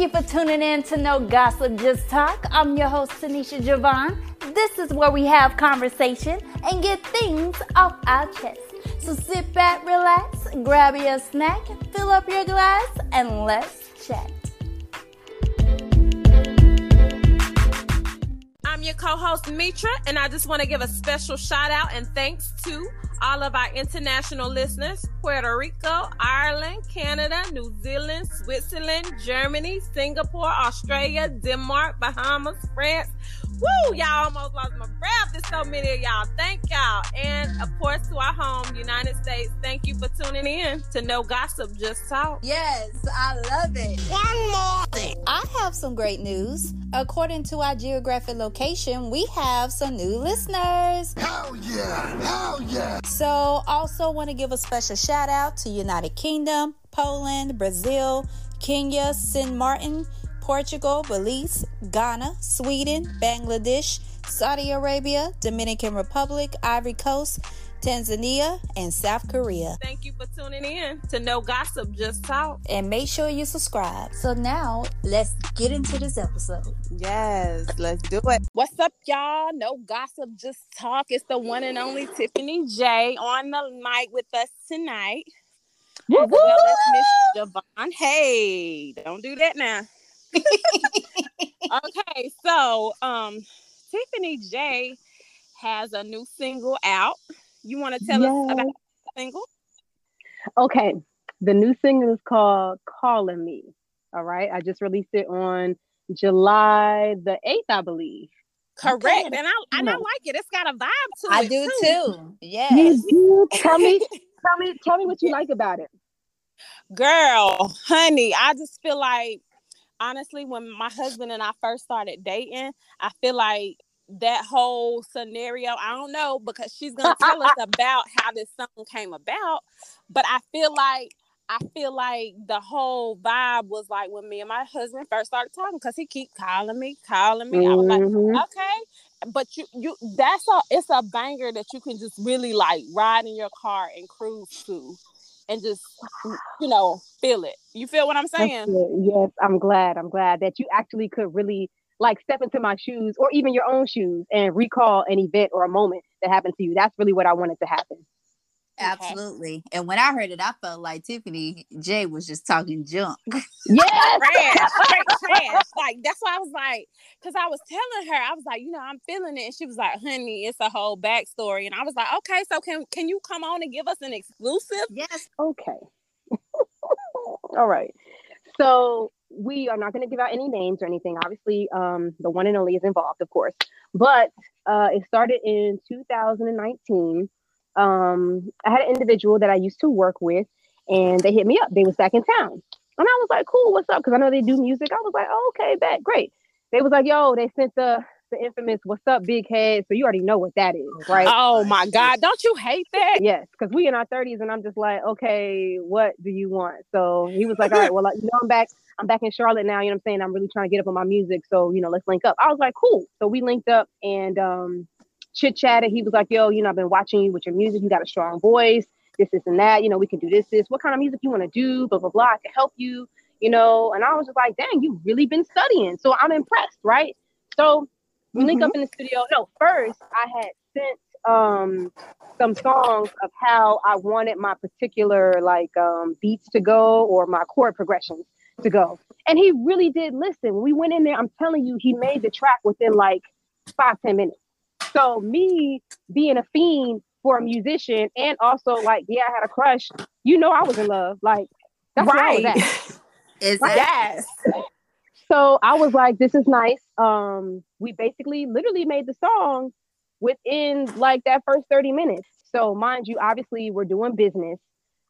Thank you for tuning in to No Gossip Just Talk. I'm your host, Tenisha Javon. This is where we have conversation and get things off our chest. So sit back, relax, grab your snack, fill up your glass, and let's chat. I'm your co-host Mitra, and I just want to give a special shout out and thanks to all of our international listeners Puerto Rico, Ireland, Canada, New Zealand, Switzerland, Germany, Singapore, Australia, Denmark, Bahamas, France. Woo! Y'all almost lost my breath. There's so many of y'all. Thank y'all. And of course, to our home, United States, thank you for tuning in to No Gossip, Just Talk. Yes, I love it. One more thing. I have some great news. According to our geographic location, we have some new listeners. Hell yeah! Hell yeah! So, also want to give a special shout out to United Kingdom, Poland, Brazil, Kenya, St. Martin, Portugal, Belize, Ghana, Sweden, Bangladesh, Saudi Arabia, Dominican Republic, Ivory Coast, Tanzania, and South Korea. Thank you for tuning in to No Gossip, Just Talk. And make sure you subscribe. So now, let's get into this episode. Yes, let's do it. What's up, y'all? No Gossip, Just Talk. It's the one and only Tiffany Jaye on the mic with us tonight. As well as Miss Javon. Hey, don't do that now. Okay, so um Tiffany Jaye has a new single out. You want to tell us about the single? Okay, the new single is called "Callin Me." All right, I just released it on July the eighth, I believe. Correct, Okay. and I and I like it. It's got a vibe to I it. I do too. Yes. You do? Tell me, tell me, tell me what you like about it. Girl, honey, I just feel like honestly, when my husband and I first started dating, I feel like that whole scenario, I don't know, because she's gonna tell us about how this song came about. But I feel like I feel like the whole vibe was like when me and my husband first started talking because he keep calling me, calling me. I was like, Mhm. okay but you you that's a it's a banger that you can just really like ride in your car and cruise to and just you know feel it you feel what i'm saying. Yes, I'm glad. I'm glad that you actually could really like step into my shoes or even your own shoes and recall an event or a moment that happened to you. That's really what I wanted to happen. Absolutely. And when I heard it, I felt like Tiffany Jaye was just talking junk. Yeah, trash straight trash like that's why i was like because i was telling her i was like you know i'm feeling it and she was like honey it's a whole backstory and i was like okay so can can you come on and give us an exclusive Yes. Okay. All right. So we are not going to give out any names or anything. Obviously, um, the one and only is involved, of course. But uh, it started in 2019. Um, I had an individual that I used to work with, and they hit me up. They was back in town, and I was like, "Cool, what's up?" Because I know they do music. I was like, oh, "Okay, bet, great." They was like, "Yo, they sent the the infamous "What's up, big head?" So you already know what that is, right? oh my god don't you hate that yes, because we in our thirties, and I'm just like, okay, what do you want? So he was like, all right, well, like, you know, I'm back, I'm back in Charlotte now. You know what I'm saying? I'm really trying to get up on my music, so you know, let's link up. I was like, cool. So we linked up and um, chit chatted. He was like, yo, you know, I've been watching you with your music. You got a strong voice. This, this, and that. You know, we can do this, this. What kind of music you want to do? Blah blah blah. I can help you. You know, and I was just like, dang, you've really been studying. So I'm impressed, right? So we link up in the studio. No, first I had sent um some songs of how I wanted my particular like um beats to go or my chord progressions to go. And he really did listen. When we went in there, I'm telling you, he made the track within like five, ten minutes. So me being a fiend for a musician and also like, yeah, I had a crush, you know I was in love. Like that's where I was right at. Exactly. yes So I was like, this is nice. Um, we basically literally made the song within like that first 30 minutes. So mind you, obviously we're doing business.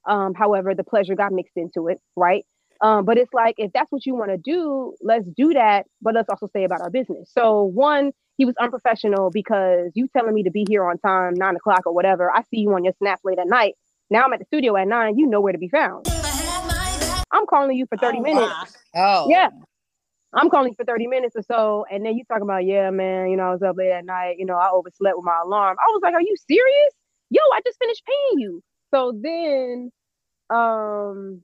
Um, however, the pleasure got mixed into it, right? Um, but it's like if that's what you want to do, let's do that, but let's also say about our business. So one, he was unprofessional because you telling me to be here on time, nine o'clock or whatever. I see you on your snap late at night. Now I'm at the studio at nine, you know where to be found. I'm calling you for 30 Oh, minutes. wow. Oh. Yeah. I'm calling for 30 minutes or so. And then you talking about, yeah, man, you know, I was up late at night. You know, I overslept with my alarm. I was like, are you serious? Yo, I just finished paying you. So then um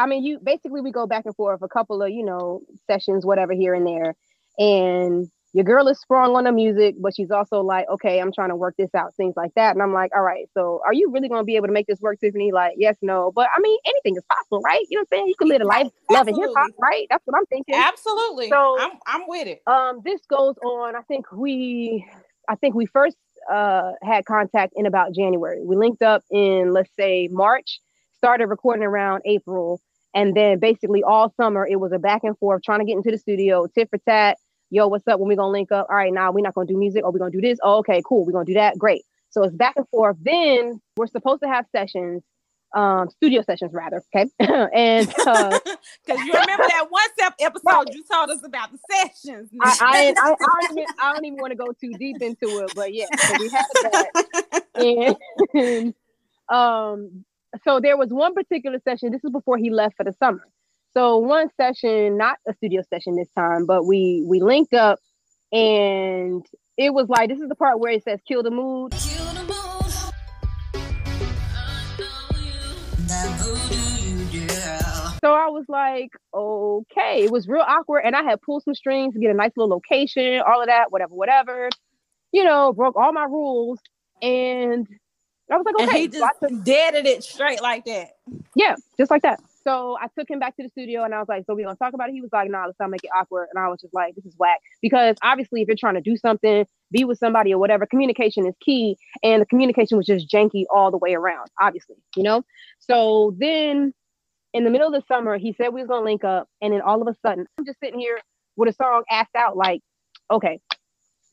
I mean, you basically we go back and forth a couple of you know sessions, whatever here and there, and your girl is sprung on the music, but she's also like, okay, I'm trying to work this out, things like that. And I'm like, all right, so are you really going to be able to make this work, Tiffany? Like, yes, no, but I mean, anything is possible, right? You know what I'm saying? You can live a life loving hip hop, right? That's what I'm thinking. Absolutely. So- I'm I'm with it. Um, this goes on. I think we, I think we first uh had contact in about January. We linked up in let's say March, started recording around April, and then basically all summer it was a back and forth trying to get into the studio, tit for tat. Yo, what's up? When we gonna link up? All right, now nah, we're not gonna do music. Oh, we're gonna do this. Oh, okay, cool. We're gonna do that. Great. So it's back and forth. Then we're supposed to have sessions, um, studio sessions rather. Okay, and uh, Because you remember that one step episode you told us about the sessions. I, I, I, I don't even, I don't even want to go too deep into it, but yeah, so we had that. And um, so there was one particular session. This is before he left for the summer. So one session, not a studio session this time, but we we linked up, and it was like this is the part where it says "kill the mood." So I was like, okay, it was real awkward, and I had pulled some strings to get a nice little location, all of that, whatever, whatever. You know, broke all my rules, and I was like, and okay, he So just took- deaded it straight like that. yeah, just like that. So I took him back to the studio and I was like, so we gonna talk about it? He was like, nah, let's not make it awkward. And I was just like, this is whack. Because obviously if you're trying to do something, be with somebody or whatever, communication is key. And the communication was just janky all the way around, obviously, you know? So then in the middle of the summer, he said we was gonna link up, and then all of a sudden, I'm just sitting here with a song asked out, like, okay,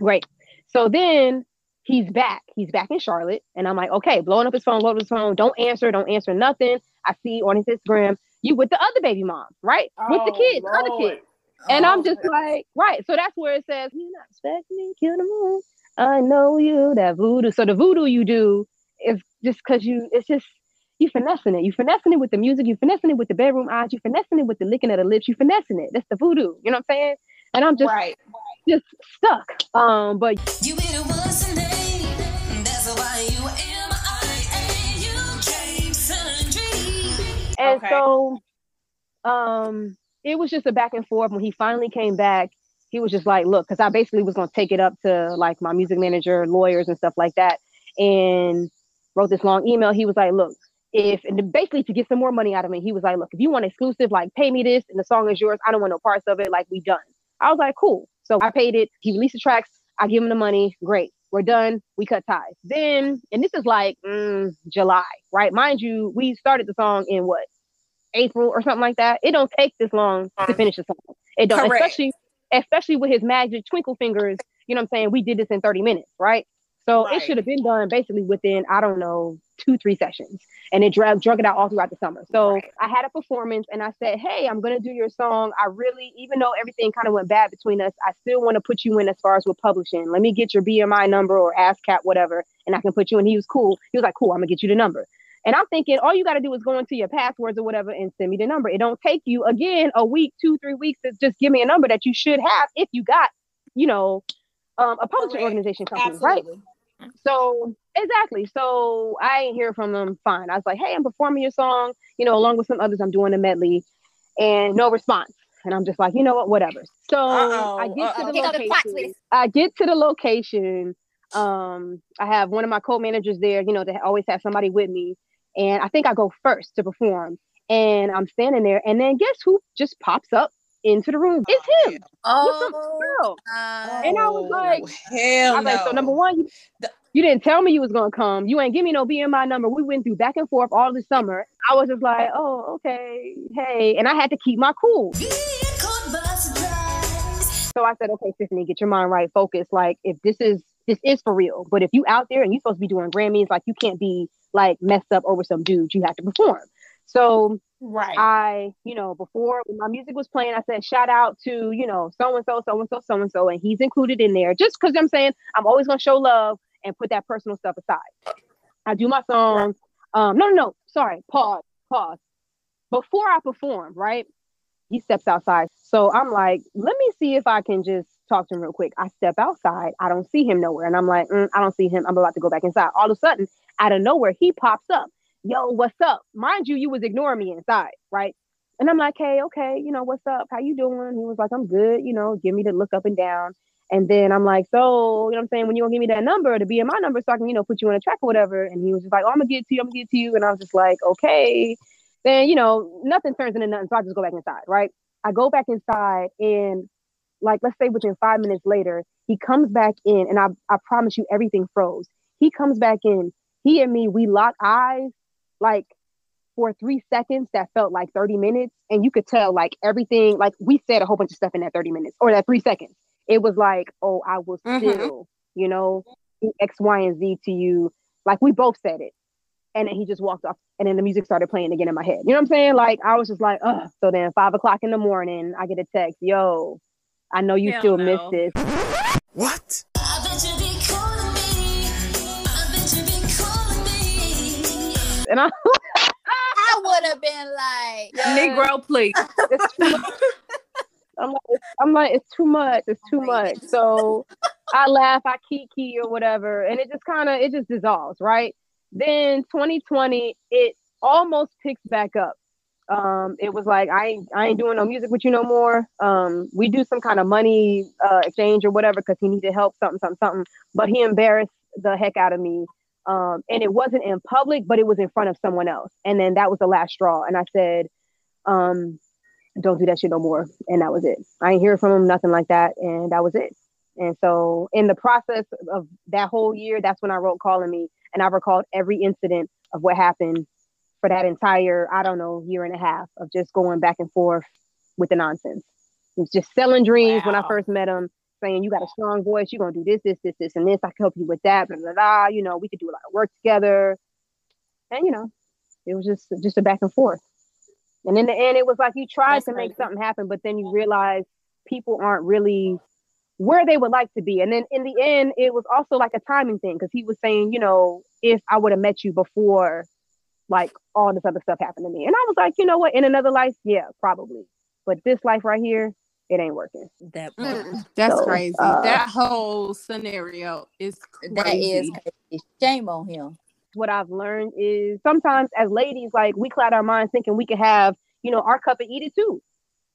great. So then he's back. He's back in Charlotte. And I'm like, okay, blowing up his phone, blowing up his phone. Don't answer, don't answer nothing. I see on his Instagram, you with the other baby mom, right? with the kids, the other kids. And I'm just like, right. So that's where it says, You're not expecting me, kill the moon. I know you, that voodoo. So the voodoo you do is just because you, it's just, you finessing it. You finessing it with the music. You finessing it with the bedroom eyes. You finessing it with the licking of the lips. You finessing it. That's the voodoo. You know what I'm saying? And I'm just, right. just stuck. Um, but You be And Okay. so um it was just a back and forth when he finally came back. He was just like, look, because I basically was gonna take it up to like my music manager, lawyers and stuff like that, and wrote this long email. He was like, look, if and basically to get some more money out of me, he was like, look, if you want exclusive, like pay me this and the song is yours. I don't want no parts of it, like we done. I was like, cool. So I paid it. He released the tracks. I give him the money. Great. We're done. We cut ties. Then, and this is like mm, July, right? Mind you, we started the song in what? April or something like that. It don't take this long to uh-huh. finish a song. It don't, Correct. especially especially with his magic twinkle fingers. You know what I'm saying? We did this in 30 minutes, right? So Right. it should have been done basically within I don't know two three sessions, and it drug drug it out all throughout the summer. So Right. I had a performance, and I said, "Hey, I'm gonna do your song. I really, even though everything kind of went bad between us, I still want to put you in as far as with publishing. Let me get your BMI number or ASCAP, whatever, and I can put you in." He was cool. He was like, "Cool, I'm gonna get you the number." And I'm thinking, all you got to do is go into your passwords or whatever and send me the number. It don't take you again a week, two, three weeks to just give me a number that you should have if you got, you know, um, a publishing Correct. organization company, right? So exactly. So I ain't hear from them. Fine. I was like, hey, I'm performing your song, you know, along with some others. I'm doing a medley, and no response. And I'm just like, you know what, whatever. So Uh-oh, I get to uh-oh. the Here the location. I get to the location. Um, I have one of my co-managers there, you know, they always have somebody with me. And I think I go first to perform. And I'm standing there, and then guess who just pops up into the room? It's him. What's up, Oh, girl? uh, And I was like- hell I was no. like, so number one, you, The- you didn't tell me you was gonna come. You ain't give me no BMI number. We went through back and forth all the summer. I was just like, oh, okay, hey, and I had to keep my cool. Get caught by surprise. So I said, okay, Tiffany, get your mind right, focus. Like, if this is this is for real, but if you out there and you're supposed to be doing Grammys, like you can't be like messed up over some dude. You have to perform. So right. I, you know, before when my music was playing, I said, shout out to, you know, so and so, so and so, so and so, and he's included in there just because I'm saying I'm always gonna show love and put that personal stuff aside. I do my song. Um, no, no, no, sorry, pause, pause. Before I perform, right? He steps outside. So I'm like, let me see if I can just talk to him real quick. I step outside. I don't see him nowhere. And I'm like, mm, I don't see him. I'm about to go back inside. All of a sudden, out of nowhere, he pops up yo, what's up? Mind you, you was ignoring me inside, right? And I'm like, hey, okay, you know, what's up? How you doing? He was like, I'm good, you know, give me the look up and down. And then I'm like, so, you know what I'm saying? When you gonna give me that number to BMI number so I can, you know, put you on a track or whatever. And he was just like, oh, I'm gonna get to you, I'm gonna get to you. And I was just like, okay. Then, you know, nothing turns into nothing. So I just go back inside, right? I go back inside and like let's say within five minutes later, he comes back in and I, I promise you everything froze. He comes back in, he and me, we lock eyes like for three seconds that felt like 30 minutes. And you could tell like everything, like we said a whole bunch of stuff in that 30 minutes or that three seconds. It was like, oh, I was Mhm. still, you know, X, Y, and Z to you. Like we both said it. And then he just walked off and then the music started playing again in my head. You know what I'm saying? Like I was just like, oh. So then five o'clock in the morning, I get a text, yo, I know you Hell still no. miss this. What? I bet you be calling me. I bet you be calling me. And I I would have been like, Negro, please. it's too much. I'm like, I'm like, it's too much. It's too much. So I laugh, I kiki or whatever, and it just kind of it just dissolves, right? Then 2020, it almost picks back up. Um, it was like I ain't I ain't doing no music with you no more. Um, we do some kind of money uh, exchange or whatever because he needed help, something, something, something. But he embarrassed the heck out of me. Um, and it wasn't in public, but it was in front of someone else. And then that was the last straw. And I said, um, don't do that shit no more. And that was it. I ain't hear from him, nothing like that. And that was it. And so in the process of that whole year, that's when I wrote Callin Me. And I recalled every incident of what happened for that entire, I don't know, year and a half of just going back and forth with the nonsense. It was just selling dreams when I first met him, saying, You got a strong voice, you're gonna do this, this, this, this, and this. I can help you with that, blah, blah, blah. You know, we could do a lot of work together. And you know, it was just just a back and forth. And in the end, it was like you tried That's to make crazy. something happen, but then you realize people aren't really where they would like to be. And then in the end, it was also like a timing thing because he was saying, you know, if I would have met you before, like all this other stuff happened to me. And I was like, you know what? In another life, yeah, probably. But this life right here, it ain't working. that. Mm, That's So, crazy. uh, that whole scenario is crazy. That is crazy. Shame on him. What I've learned is sometimes as ladies, like we cloud our minds thinking we could have, you know, our cup and eat it too.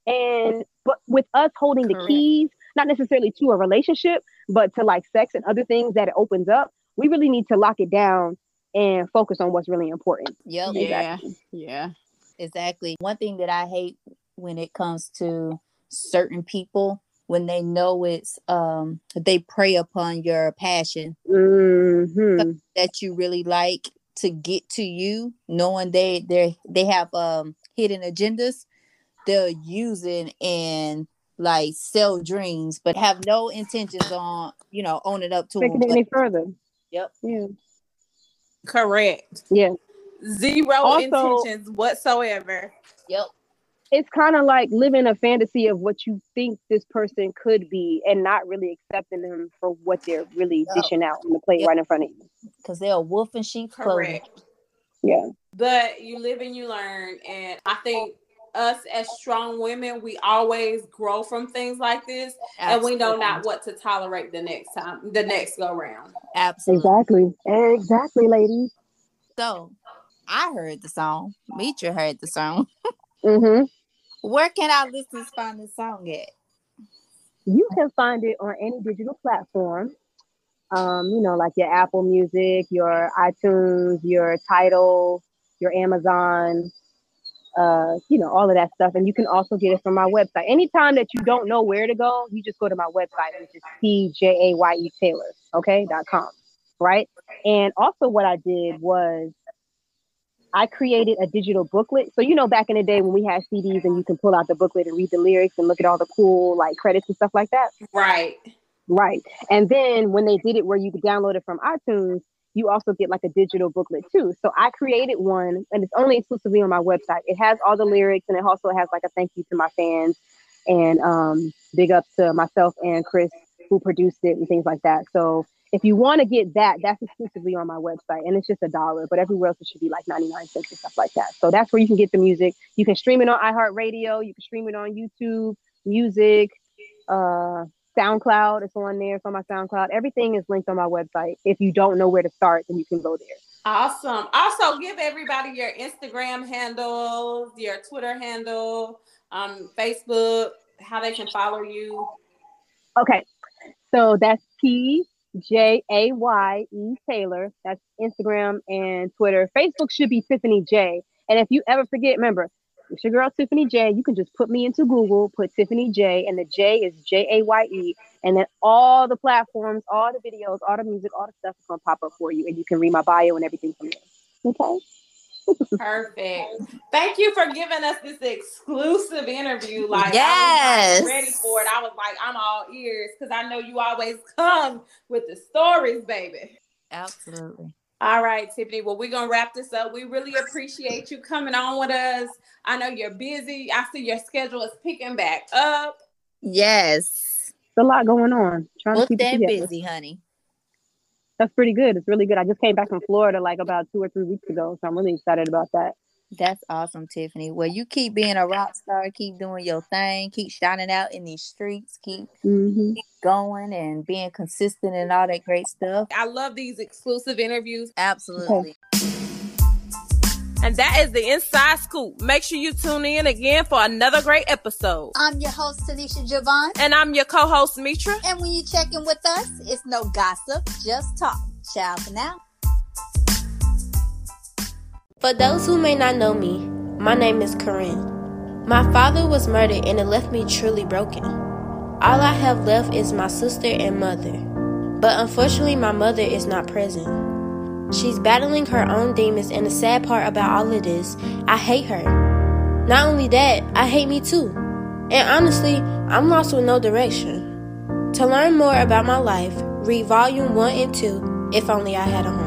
And but with us holding the keys, not necessarily to a relationship, but to like sex and other things that it opens up, we really need to lock it down and focus on what's really important. Yep. Yeah. Yeah. Exactly. One thing that I hate when it comes to certain people when they know it's um they prey upon your passion hmm that you really like to get to you, knowing they they they have um hidden agendas, they're using and like sell dreams, but have no intentions on you know owning up to them. Taking it any further. Yep. Yeah. Correct. Yeah. Zero Also- intentions whatsoever. Yep. It's kind of like living a fantasy of what you think this person could be and not really accepting them for what they're really Yeah. dishing out on the plate Yep. right in front of you. Because they're a wolf in sheep's clothing. Correct. Yeah. But you live and you learn. And I think us as strong women, we always grow from things like this. And we know not what to tolerate the next time, the next go round. Absolutely. Exactly. Exactly, ladies. So I heard the song. Mitra heard the song. Mm-hmm. Where can our listeners find the song at? You can find it on any digital platform. Um, you know, like your Apple Music, your iTunes, your Tidal, your Amazon, uh, you know, all of that stuff. And you can also get it from my website. Anytime that you don't know where to go, you just go to my website, which is T-J-A-Y-E Taylor, okay, dot com. Right. And also what I did was I created a digital booklet. So you know, back in the day when we had CDs and you can pull out the booklet and read the lyrics and look at all the cool like credits and stuff like that. Right. Right. And then when they did it where you could download it from iTunes, you also get like a digital booklet too. So I created one and it's only exclusively on my website. It has all the lyrics and it also has like a thank you to my fans and um big up to myself and Chris who produced it and things like that. So if you want to get that, that's exclusively on my website and it's just a dollar, but everywhere else it should be like 99 cents and stuff like that. So that's where you can get the music. You can stream it on iHeartRadio, you can stream it on YouTube, music, uh SoundCloud is on there. It's on my SoundCloud. Everything is linked on my website. If you don't know where to start, then you can go there. Awesome. Also, give everybody your Instagram handles, your Twitter handle, um, Facebook, how they can follow you. Okay, so that's T J A Y E Taylor. That's Instagram and Twitter. Facebook should be Tiffany Jaye. And if you ever forget, remember, it's your girl Tiffany Jaye. You can just put me into Google, put Tiffany Jaye, and the J is J A Y E, and then all the platforms, all the videos, all the music, all the stuff is gonna pop up for you, and you can read my bio and everything from there. Okay. Perfect. Thank you for giving us this exclusive interview. Like, Yes. I was like, ready for it. I was like, I'm all ears because I know you always come with the stories, baby. Absolutely. All right, Tiffany. Well, we're gonna wrap this up. We really appreciate you coming on with us. I know you're busy. I see your schedule is picking back up. Yes. There's a lot going on. Trying Look to keep that together. busy, honey. That's pretty good. It's really good. I just came back from Florida like about two or three weeks ago, so I'm really excited about that. That's awesome, Tiffany. Well, you keep being a rock star, keep doing your thing, keep shining out in these streets, keep hmm going and being consistent and all that great stuff. I love these exclusive interviews. Absolutely. And that is the inside scoop. Make sure you tune in again for another great episode. I'm your host, Tenisha Javon. And I'm your co-host, Mitra. And when you check in with us, it's no gossip, just talk. Ciao for now. For those who may not know me, my name is Corinne. My father was murdered and it left me truly broken. All I have left is my sister and mother. But unfortunately, my mother is not present. She's battling her own demons, and the sad part about all of this, I hate her. Not only that, I hate me too. And honestly, I'm lost with no direction. To learn more about my life, read volume 1 and 2, If Only I Had a Home.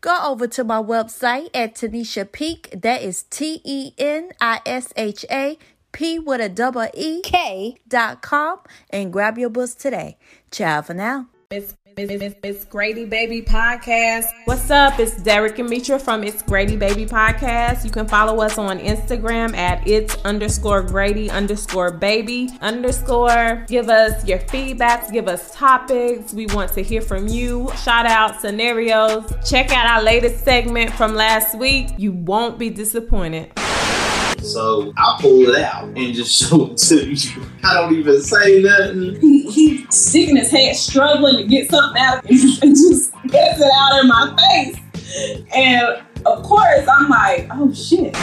Go over to my website at Tenisha Peek. That is T E N I S H A P with a double E K dot com and grab your books today. Ciao for now. Miss Miss Grady Baby Podcast. What's up? It's Derek and Mitra from It's Grady Baby Podcast. You can follow us on Instagram at it's underscore Grady underscore baby underscore. Give us your feedbacks, give us topics. We want to hear from you. Shout out scenarios. Check out our latest segment from last week. You won't be disappointed. So I pull it out and just show it to you. I don't even say nothing. he, he sticking his head, struggling to get something out and just gets it out in my face. And of course, I'm like, oh shit.